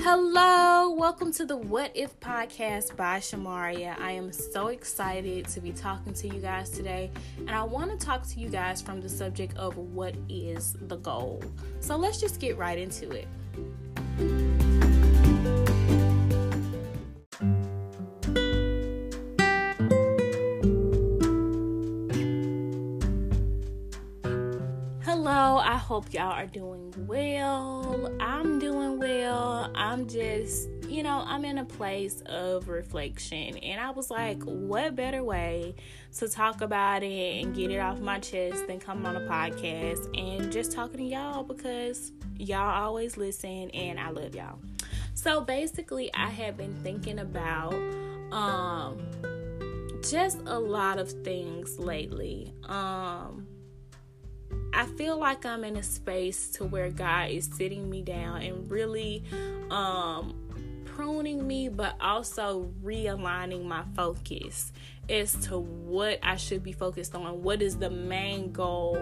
Hello, welcome to the What If podcast by Shamaria. I am so excited to be talking to you guys today, and I want to talk to you guys from the subject of what is the goal. So let's just get right into it. Hello, I hope y'all are doing well. I'm doing well. I'm just, you know, I'm in a place of reflection. And I was like, what better way to talk about it and get it off my chest than come on a podcast and just talking to y'all because y'all always listen and I love y'all. So basically, I have been thinking about um just a lot of things lately. Um I feel like I'm in a space to where God is sitting me down and really um pruning me but also realigning my focus as to what I should be focused on. What is the main goal?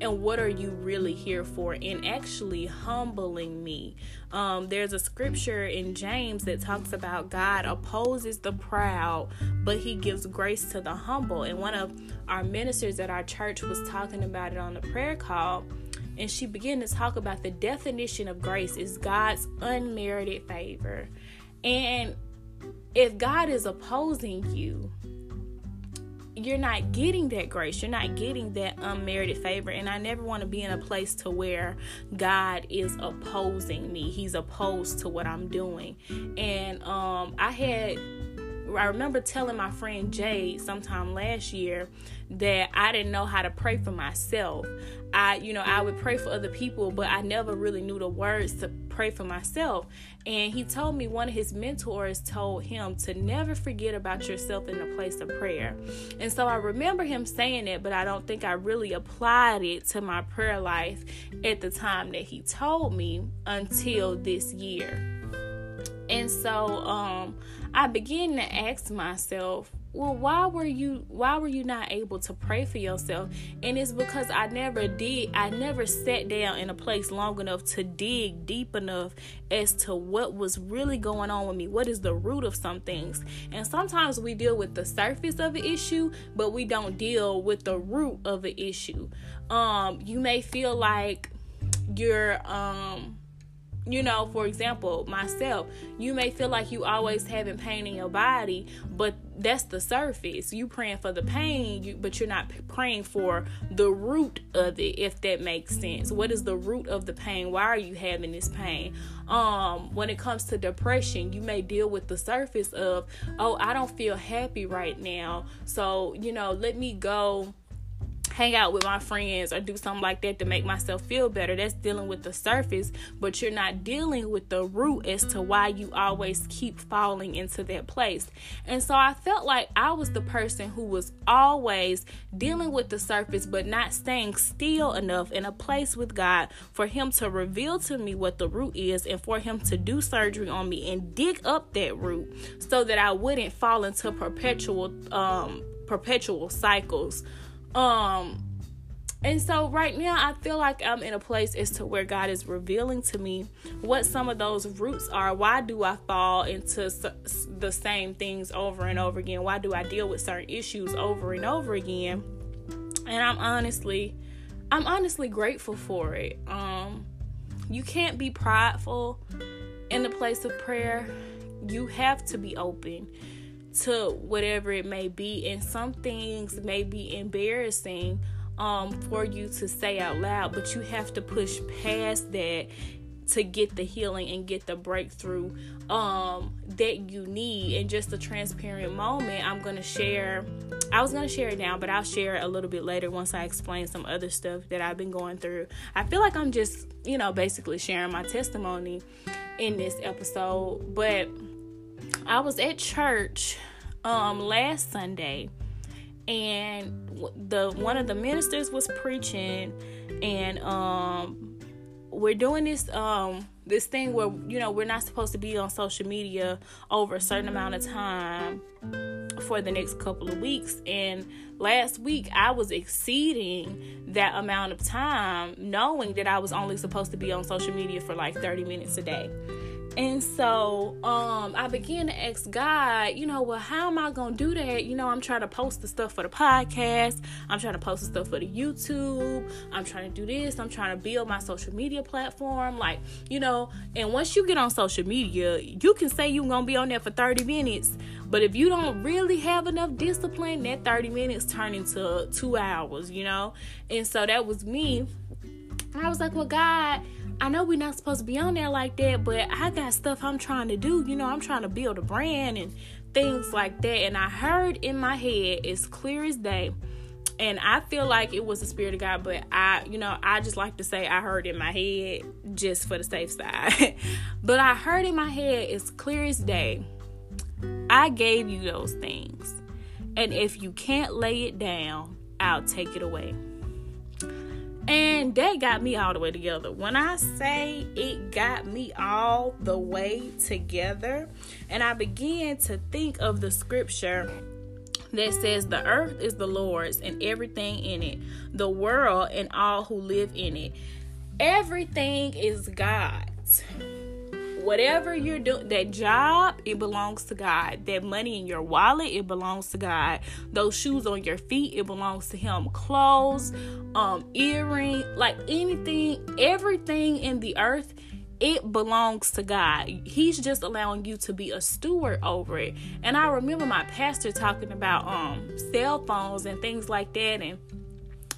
And what are you really here for? And actually humbling me. Um, there's a scripture in james that talks about god opposes the proud but he gives grace to the humble. And one of our ministers at our church was talking about it on the prayer call and she began to talk about the definition of grace is god's unmerited favor. And if god is opposing you you're not getting that grace. You're not getting that unmerited favor. And i never want to be in a place to where god is opposing me. He's opposed to what i'm doing. And um i had I remember telling my friend Jade sometime last year that I didn't know how to pray for myself. I, you know, I would pray for other people, but I never really knew the words to pray for myself. And he told me one of his mentors told him to never forget about yourself in the place of prayer. And so I remember him saying it, but I don't think I really applied it to my prayer life at the time that he told me until this year. And so um I began to ask myself, well, why were you why were you not able to pray for yourself? And it's because I never did I never sat down in a place long enough to dig deep enough as to what was really going on with me. What is the root of some things? And sometimes we deal with the surface of an issue, but we don't deal with the root of an issue. Um you may feel like you're um you know for example myself you may feel like you always having pain in your body but that's the surface. You praying for the pain you, but you're not praying for the root of it if that makes sense. What is the root of the pain? Why are you having this pain? Um when it comes to depression you may deal with the surface of oh i don't feel happy right now. So you know let me go hang out with my friends or do something like that to make myself feel better. That's dealing with the surface, but you're not dealing with the root as to why you always keep falling into that place. And so I felt like I was the person who was always dealing with the surface, but not staying still enough in a place with God for Him to reveal to me what the root is and for Him to do surgery on me and dig up that root so that I wouldn't fall into perpetual um perpetual cycles um, and so right now I feel like I'm in a place as to where God is revealing to me what some of those roots are. Why do I fall into the same things over and over again? Why do I deal with certain issues over and over again? And I'm honestly I'm honestly grateful for it. Um you can't be prideful in the place of prayer. You have to be open to whatever it may be and some things may be embarrassing um for you to say out loud but you have to push past that to get the healing and get the breakthrough um that you need. And just a transparent moment i'm gonna share i was gonna share it now but i'll share it a little bit later once i explain some other stuff that i've been going through. I feel like i'm just you know basically sharing my testimony in this episode but I was at church um last Sunday and the one of the ministers was preaching and um we're doing this um this thing where you know we're not supposed to be on social media over a certain amount of time for the next couple of weeks. And last week I was exceeding that amount of time knowing that I was only supposed to be on social media for like 30 minutes a day And so um, I began to ask God, you know, well, how am I going to do that? You know, I'm trying to post the stuff for the podcast. I'm trying to post the stuff for the YouTube. I'm trying to do this. I'm trying to build my social media platform. Like, you know, and once you get on social media, you can say you're going to be on there for 30 minutes. But if you don't really have enough discipline, that 30 minutes turn into two hours, you know? And so that was me. And I was like, well, God, I know we're not supposed to be on there like that, but I got stuff I'm trying to do. You know, I'm trying to build a brand and things like that. And I heard in my head, as clear as day, and I feel like it was the spirit of God, but I, you know, I just like to say I heard in my head just for the safe side. but I heard in my head as clear as day. I gave you those things. And if you can't lay it down, I'll take it away. And that got me all the way together. When I say it got me all the way together, and I began to think of the scripture that says, The earth is the Lord's and everything in it, the world and all who live in it. Everything is God's whatever you're doing, that job, it belongs to God. That money in your wallet, it belongs to God. Those shoes on your feet, it belongs to Him. Clothes, um, earring, like anything, everything in the earth, it belongs to God. He's just allowing you to be a steward over it. And I remember my pastor talking about um cell phones and things like that and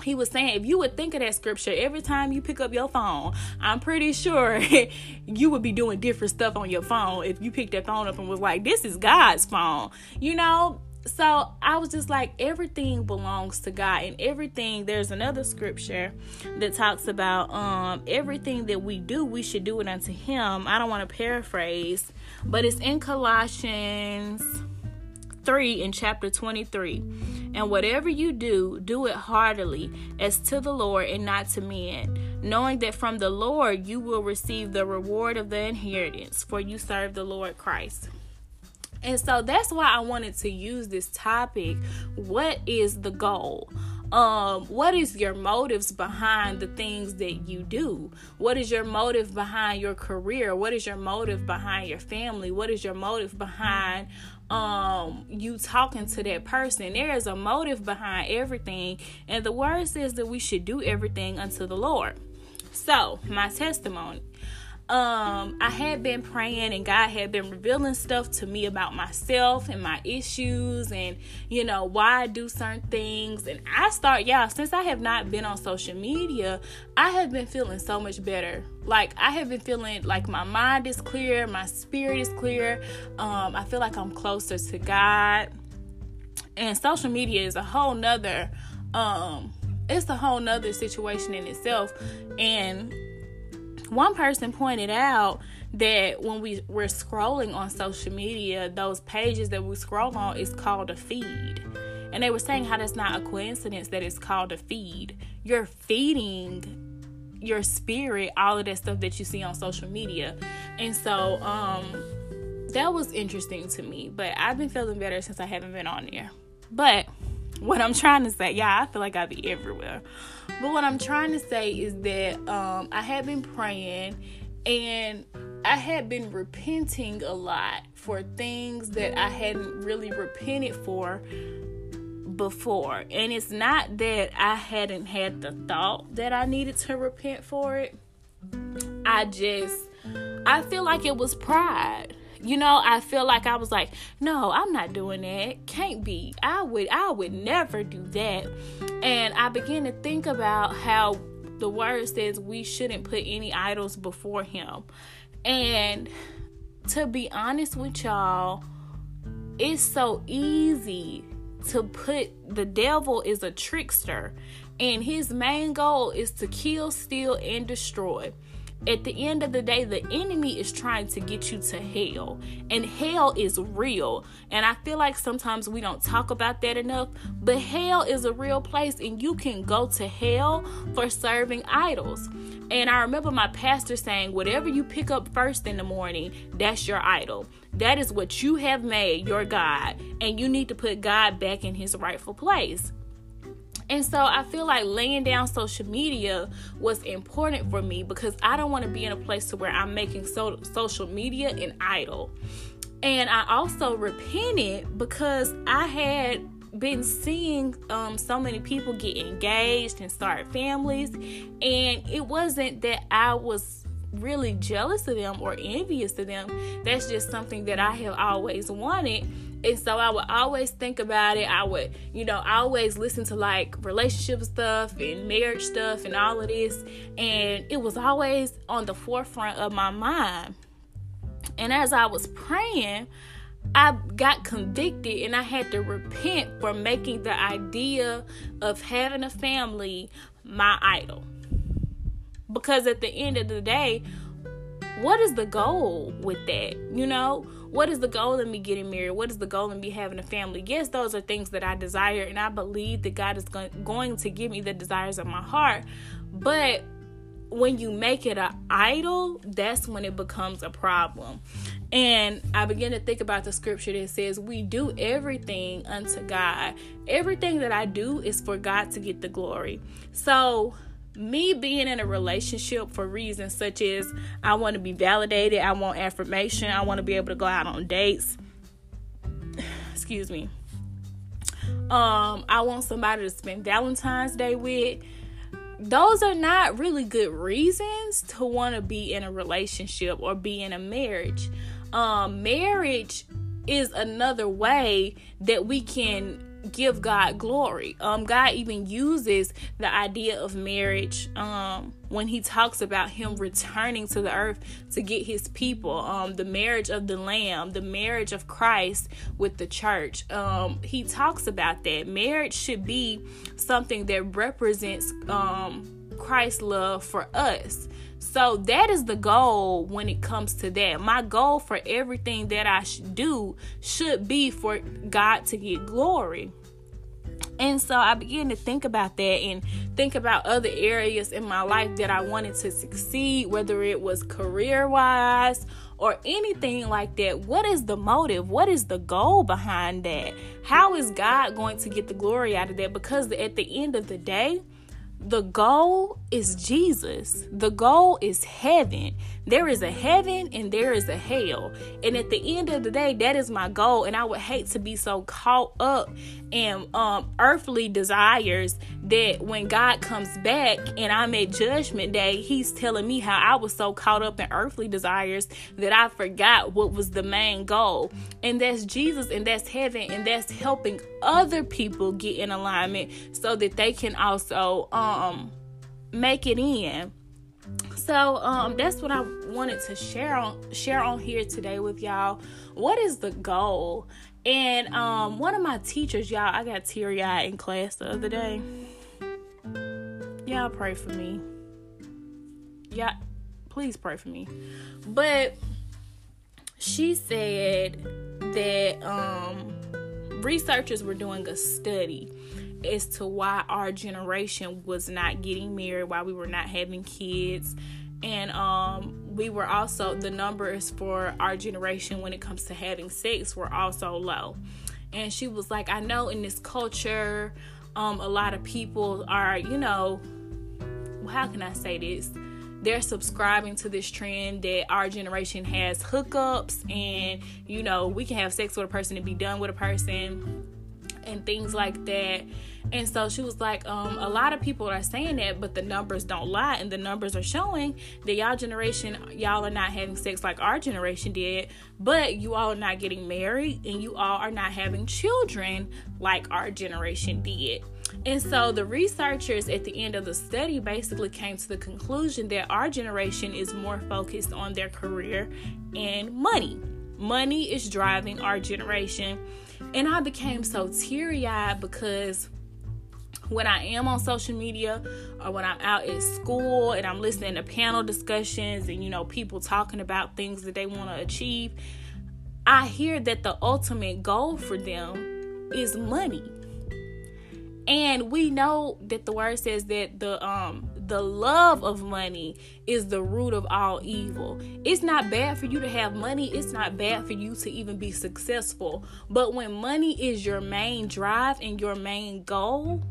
he was saying if you would think of that scripture every time you pick up your phone i'm pretty sure you would be doing different stuff on your phone if you picked that phone up and was like this is god's phone you know so I was just like, everything belongs to God, and everything. There's another scripture that talks about um everything that we do, we should do it unto Him. I don't want to paraphrase, but it's in Colossians 3 in chapter 23. And whatever you do, do it heartily, as to the Lord and not to men, knowing that from the Lord you will receive the reward of the inheritance, for you serve the Lord Christ. And so that's why I wanted to use this topic. What is the goal? um what is your motives behind the things that you do what is your motive behind your career what is your motive behind your family what is your motive behind um you talking to that person. There is a motive behind everything and the word says that we should do everything unto the lord. So my testimony um I had been praying and God had been revealing stuff to me about myself and my issues and you know why I do certain things. And I start yeah since I have not been on social media I have been feeling so much better. Like I have been feeling like my mind is clear my spirit is clear. Um I feel like I'm closer to God. And social media is a whole nother um it's a whole nother situation in itself. And one person pointed out that when we we're scrolling on social media, those pages that we scroll on is called a feed. And they were saying how that's not a coincidence that it's called a feed. You're feeding your spirit all of that stuff that you see on social media. And so um that was interesting to me, but I've been feeling better since I haven't been on there. But what I'm trying to say, yeah, I feel like I'd be everywhere. But what I'm trying to say is that um, I had been praying and I had been repenting a lot for things that I hadn't really repented for before. And it's not that I hadn't had the thought that I needed to repent for it. I just I feel like it was pride you know i feel like i was like no i'm not doing that. Can't be. I would i would never do that. And i began to think about how the word says we shouldn't put any idols before him. And to be honest with y'all it's so easy to put the devil is a trickster. And his main goal is to kill steal and destroy at the end of the day, the enemy is trying to get you to hell, and hell is real. And I feel like sometimes we don't talk about that enough, but hell is a real place, and you can go to hell for serving idols. And I remember my pastor saying, Whatever you pick up first in the morning, that's your idol. That is what you have made your God, and you need to put God back in his rightful place. And so I feel like laying down social media was important for me because I don't want to be in a place to where I'm making so- social media an idol. And I also repented because I had been seeing um, so many people get engaged and start families, and it wasn't that I was really jealous of them or envious of them. That's just something that I have always wanted. And so I would always think about it. I would, you know, always listen to like relationship stuff and mm-hmm. marriage stuff and all of this. And it was always on the forefront of my mind. And as I was praying, I got convicted and I had to repent for making the idea of having a family my idol. Because at the end of the day, what is the goal with that? You know, what is the goal in me getting married? What is the goal in me having a family? Yes, those are things that I desire, and I believe that God is going to give me the desires of my heart. But when you make it an idol, that's when it becomes a problem. And I begin to think about the scripture that says, We do everything unto God. Everything that I do is for God to get the glory. So, me being in a relationship for reasons such as I want to be validated, I want affirmation, I want to be able to go out on dates. Excuse me. Um, I want somebody to spend Valentine's Day with those are not really good reasons to want to be in a relationship or be in a marriage. Um, marriage is another way that we can give God glory. Um, God even uses the idea of marriage um, when He talks about Him returning to the earth to get His people. Um, the marriage of the Lamb, the marriage of Christ with the church. Um, he talks about that. Marriage should be something that represents um, Christ's love for us. So that is the goal when it comes to that. My goal for everything that I should do should be for God to get glory. And so I began to think about that and think about other areas in my life that I wanted to succeed, whether it was career wise or anything like that. What is the motive? What is the goal behind that? How is God going to get the glory out of that? Because at the end of the day, the goal is Jesus. The goal is heaven. There is a heaven and there is a hell. And at the end of the day, that is my goal. And I would hate to be so caught up in um, earthly desires that when God comes back and I'm at judgment day, He's telling me how I was so caught up in earthly desires that I forgot what was the main goal. And that's Jesus and that's heaven and that's helping other people get in alignment so that they can also um make it in. So um that's what I wanted to share on share on here today with y'all. What is the goal? And um one of my teachers, y'all, I got teary eyed in class the other day. Y'all pray for me. Yeah, please pray for me. But she said that um researchers were doing a study as to why our generation was not getting married, why we were not having kids. And um, we were also, the numbers for our generation when it comes to having sex were also low. And she was like, I know in this culture, um, a lot of people are, you know, how can I say this? They're subscribing to this trend that our generation has hookups and, you know, we can have sex with a person and be done with a person and things like that. And so she was like, um, a lot of people are saying that, but the numbers don't lie, and the numbers are showing that y'all generation, y'all are not having sex like our generation did, but you all are not getting married, and you all are not having children like our generation did. And so the researchers at the end of the study basically came to the conclusion that our generation is more focused on their career and money. Money is driving our generation. And I became so teary eyed because when I am on social media or when I'm out at school and I'm listening to panel discussions and you know people talking about things that they want to achieve, I hear that the ultimate goal for them is money. And we know that the word says that the um the love of money is the root of all evil. It's not bad for you to have money, it's not bad for you to even be successful. But when money is your main drive and your main goal,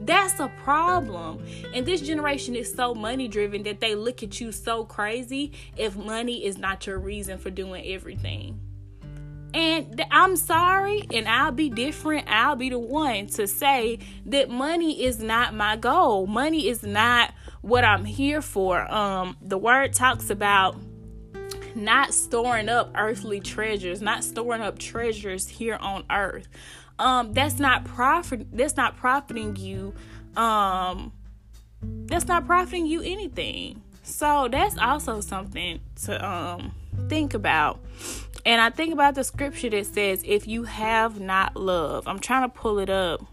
That's a problem. And this generation is so money driven that they look at you so crazy if money is not your reason for doing everything. And I'm sorry, and I'll be different. I'll be the one to say that money is not my goal. Money is not what I'm here for. Um, the word talks about not storing up earthly treasures, not storing up treasures here on earth. Um, that's not profit. That's not profiting you. Um, that's not profiting you anything. So that's also something to um think about. And I think about the scripture that says, if you have not love, I'm trying to pull it up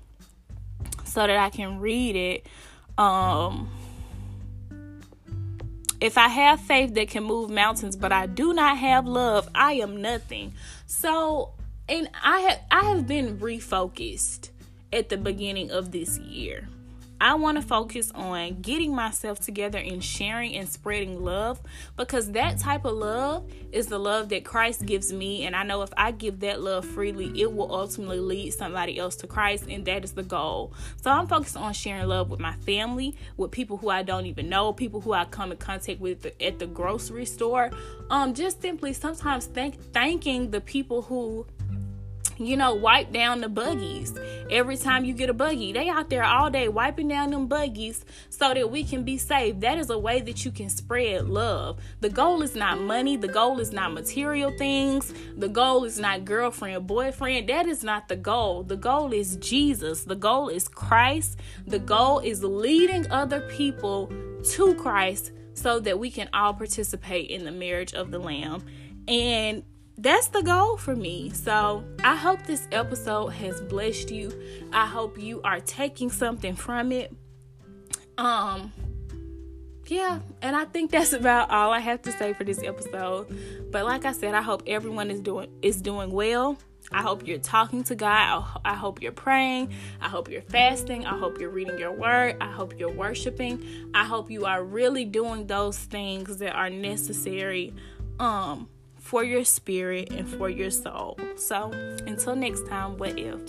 so that I can read it. Um, if I have faith that can move mountains, but I do not have love, I am nothing. So, and I have I have been refocused at the beginning of this year. I want to focus on getting myself together and sharing and spreading love because that type of love is the love that Christ gives me. And I know if I give that love freely, it will ultimately lead somebody else to Christ, and that is the goal. So I'm focused on sharing love with my family, with people who I don't even know, people who I come in contact with at the grocery store. Um, just simply sometimes thank thanking the people who you know, wipe down the buggies. Every time you get a buggy, they out there all day wiping down them buggies so that we can be safe. That is a way that you can spread love. The goal is not money, the goal is not material things, the goal is not girlfriend, boyfriend. That is not the goal. The goal is Jesus. The goal is Christ. The goal is leading other people to Christ so that we can all participate in the marriage of the lamb. And that's the goal for me. So I hope this episode has blessed you. I hope you are taking something from it. Um yeah, and I think that's about all I have to say for this episode. But like I said, I hope everyone is doing is doing well. I hope you're talking to God. I hope you're praying. I hope you're fasting. I hope you're reading your word. I hope you're worshiping. I hope you are really doing those things that are necessary um for your spirit and for your soul. So, until next time, what if?